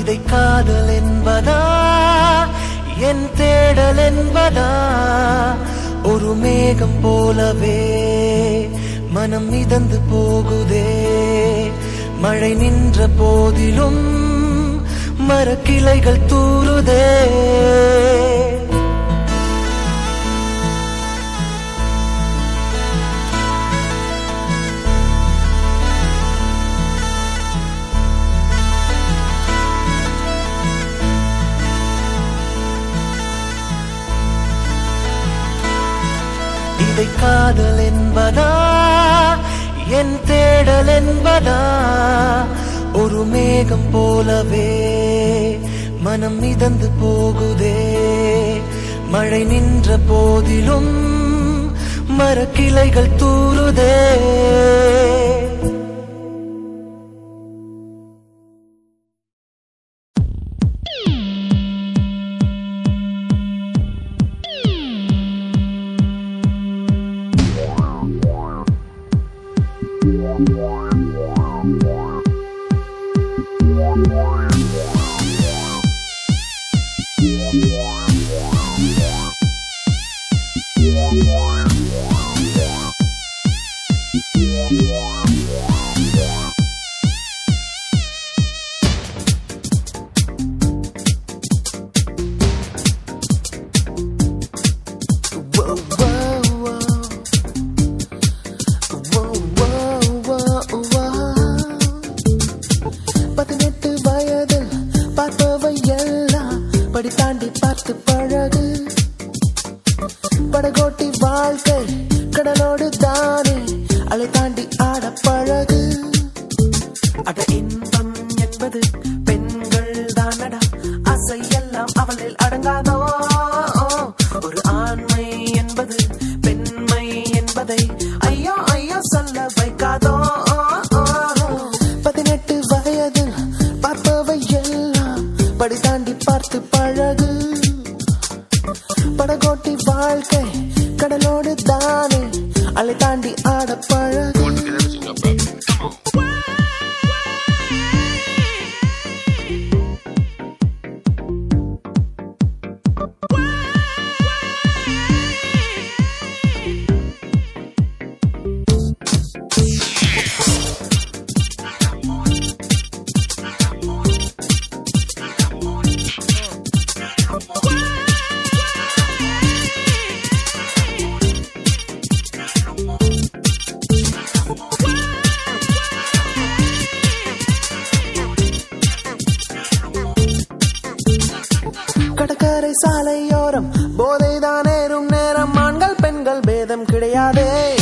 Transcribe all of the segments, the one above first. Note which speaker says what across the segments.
Speaker 1: இதை காதல் என்பதா? என் தேடல் என்பதா? ஒரு மேகம் போலவே மனம் மிதந்து போகுதே. மழை நின்ற போதிலும் மரக்கிளைகள் தூருதே. இதை காதல் என்பதா? என் தேடல் என்பதா? ஒரு மேகம் போலவே மனம் மிதந்து போகுதே. மழை நின்ற போதிலும் மரக்கிளைகள்
Speaker 2: தூருதே.
Speaker 3: போதைதான் ஏறும் நேரம் ஆண்கள் பெண்கள் பேதம் கிடையாதே.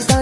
Speaker 4: party.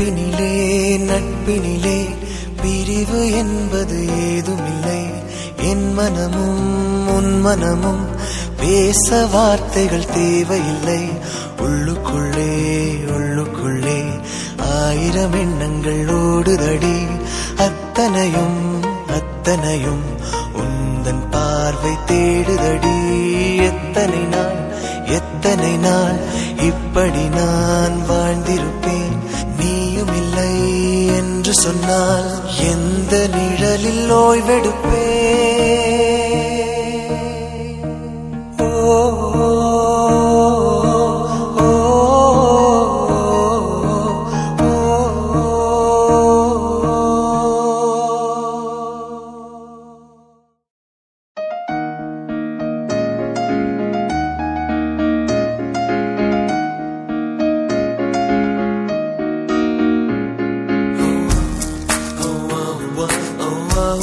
Speaker 5: நட்பினிலே நட்பினிலே. பிரிவு என்பது ஏதுமில்லை. என் மனமும் உன் மனமும் பேச வார்த்தைகள் தேவையில்லை. உள்ளுக்குள்ளே உள்ளுக்குள்ளே ஆயிரம் எண்ணங்கள் ஓடுதடி. அத்தனையும் அத்தனையும் உந்தன் பார்வை தேடுதடி. எத்தனை நாள் எத்தனை நாள் இப்படி நான் வாழ்ந்திருப்பேன். என்று சொன்னால் எந்த நிழலில்
Speaker 6: ஓய்வெடுப்பே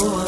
Speaker 6: Oh.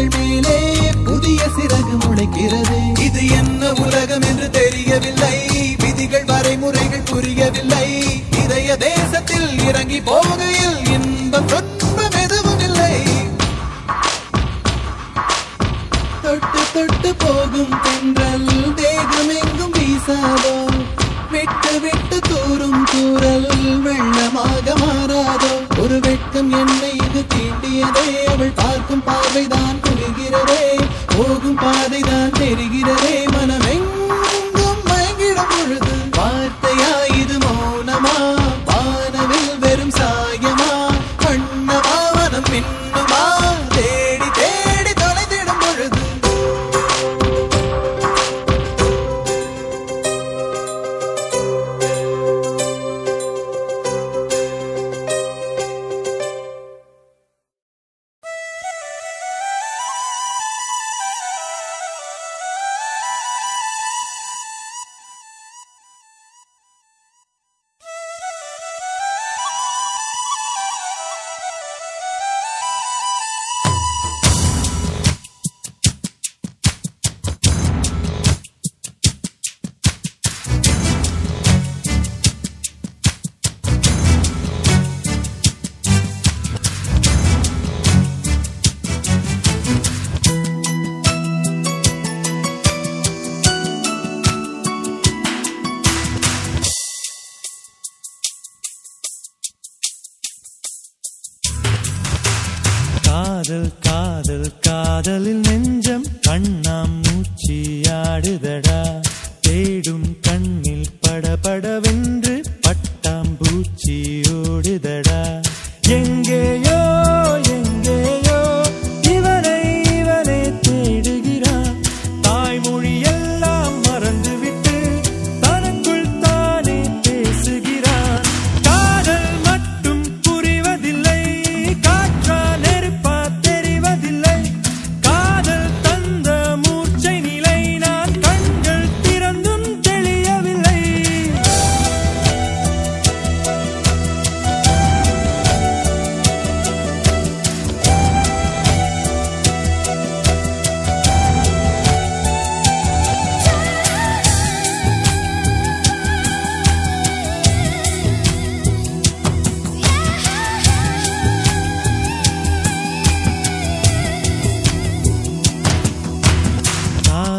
Speaker 6: மரங்கள் மேலே புதிய சிறகு முளைக்கிறது. இது என்ன உலகம் என்று தெரியவில்லை. விதிகள் வரைமுறைகள் புரியவில்லை. இதய தேசத்தில் இறங்கி போகையில் இன்பம் துன்பம் எதுவும் இல்லை. தொட்டு தொட்டு போகும் தென்றல் தேகம் எங்கும் வீசாதோ. விட்டு விட்டு தூரும் தூரல் வெள்ளமாக மாறாதோ. ஒரு வெட்கம் என்னை இது தீண்டியதே. அவள் பார்க்கும் பார்வைதான் போகும் பாதைதான் தெரிகிறதே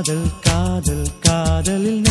Speaker 7: காதல் காதல் காதலில்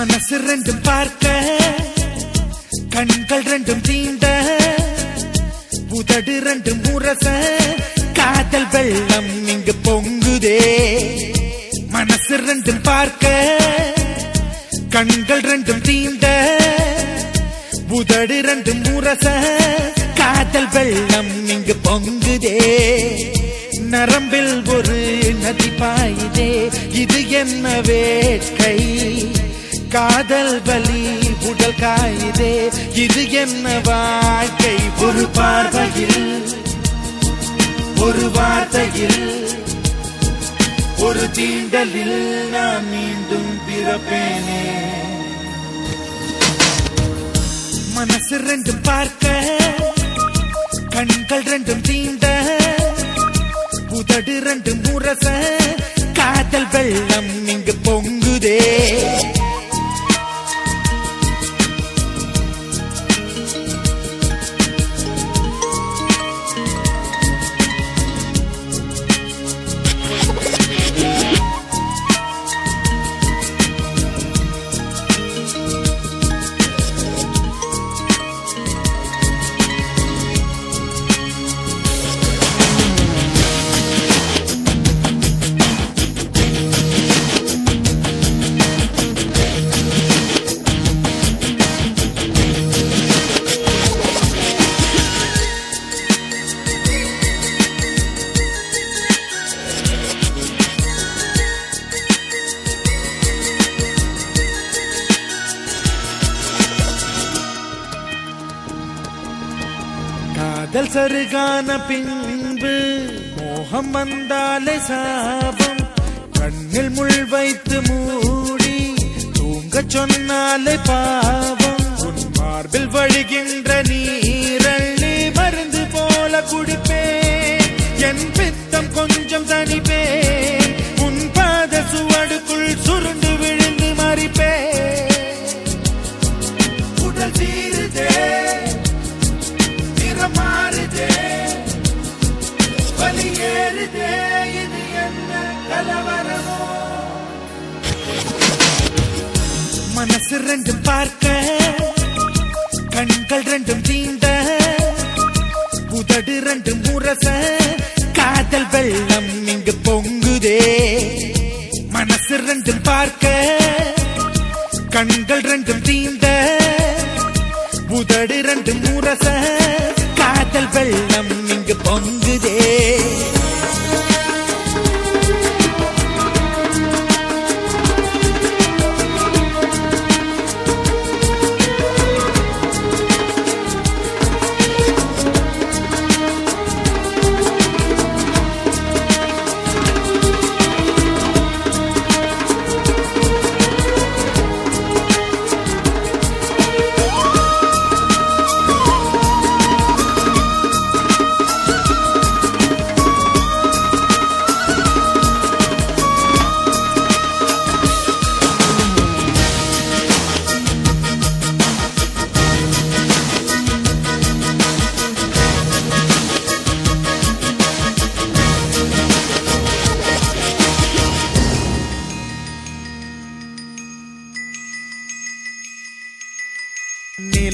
Speaker 8: மனசு ரெண்டும் பார்க்க கண்கள் ரெண்டும் தீண்ட உதடு ரெண்டும் முரச காதல் வெள்ளம் இங்கு பொங்குதே. மனசு ரெண்டும் பார்க்க கண்கள் ரெண்டும் தீண்ட உதடு ரெண்டும் முரச காதல் வெள்ளம் இங்கு பொங்குதே. நரம்பில் ஒரு நதி பாயுதே இது என்ன வேட்கை? காதல் பலி உடல் காயுதே இது என்ன வாழ்க்கை? ஒரு பார்வையில் ஒரு வார்த்தையில் ஒரு தீண்டலில் நான் மீண்டும் பிறப்பேனே. மனசு ரெண்டும் பார்க்க கண்கள் ரெண்டும் தீண்ட உதடு ரெண்டும் முரச காதல் வெள்ளம் இங்கு பொங்குதே. சருகான பின்பு மோகம் வந்தாலே சாபம். கண்ணில் முள் வைத்து மூடி தூங்க சொன்னாலே பாவம். உன் மார்பில் வழிகின்ற நீரள்ளி மருந்து போல குடிப்பேன். என் பித்தம் கொஞ்சம் தணிப்பேன். ரெண்டும் காதல் வெள்ளம் இங்கு பொங்குதே. மனசு ரெண்டும் பார்க்க கண்கள் ரெண்டும் தீந்த உதடு ரெண்டும் முரச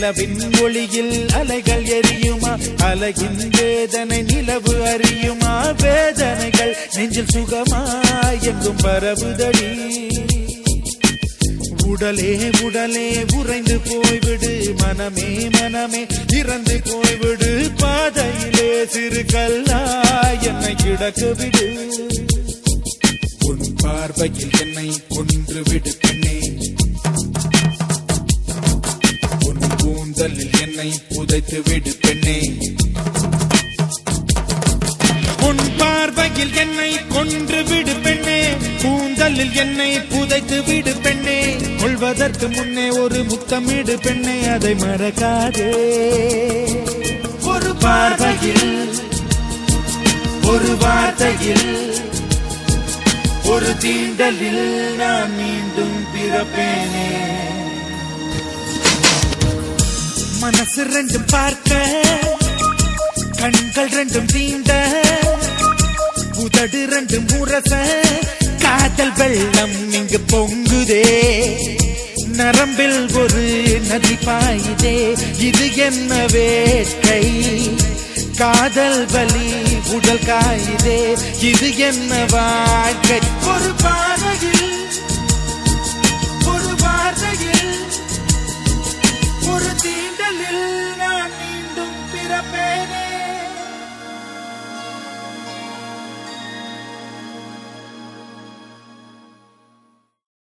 Speaker 8: நிலவின் ஒளியில் அலைகள் எரியுமா? அலையின் வேதனை நிலவு அறியுமா? வேதனைகள் நெஞ்சில் சுகமா எங்கும் பரவுதடி. உடலே உடலே உறைந்து போய்விடு. மனமே மனமே இறந்து போய்விடு. பாதையிலே சிறு கல்லா என்னை கிடக்கு விடு உன் பார்வையில் என்னை கொன்று விடு. எடுத்து விடு பெண்ணே. உன் பார்வையில் என்னை கொன்று விடு பெண்ணே. கூந்தலில் என்னை புதைத்து விடு பெண்ணே. கொள்வதற்கு முன்னே ஒரு முத்தமிடு பெண்ணே. அதை மறக்காதே. ஒரு பார்வையில் ஒரு வார்த்தையில் ஒரு தீண்டலில் நான் மீண்டும் பிறப்பேனே. மனசு ரெண்டும் பார்க்க கண்கள் ரெண்டும் தீண்ட உதடு ரெண்டும் முரச காதல் வெள்ளம் இங்கு பொங்குதே. நரம்பில் ஒரு நதி பாயுதே இது என்ன வேட்கை? காதல் வலி உடல் காயுதே இது என்ன வாழ்க்கை? ஒரு பா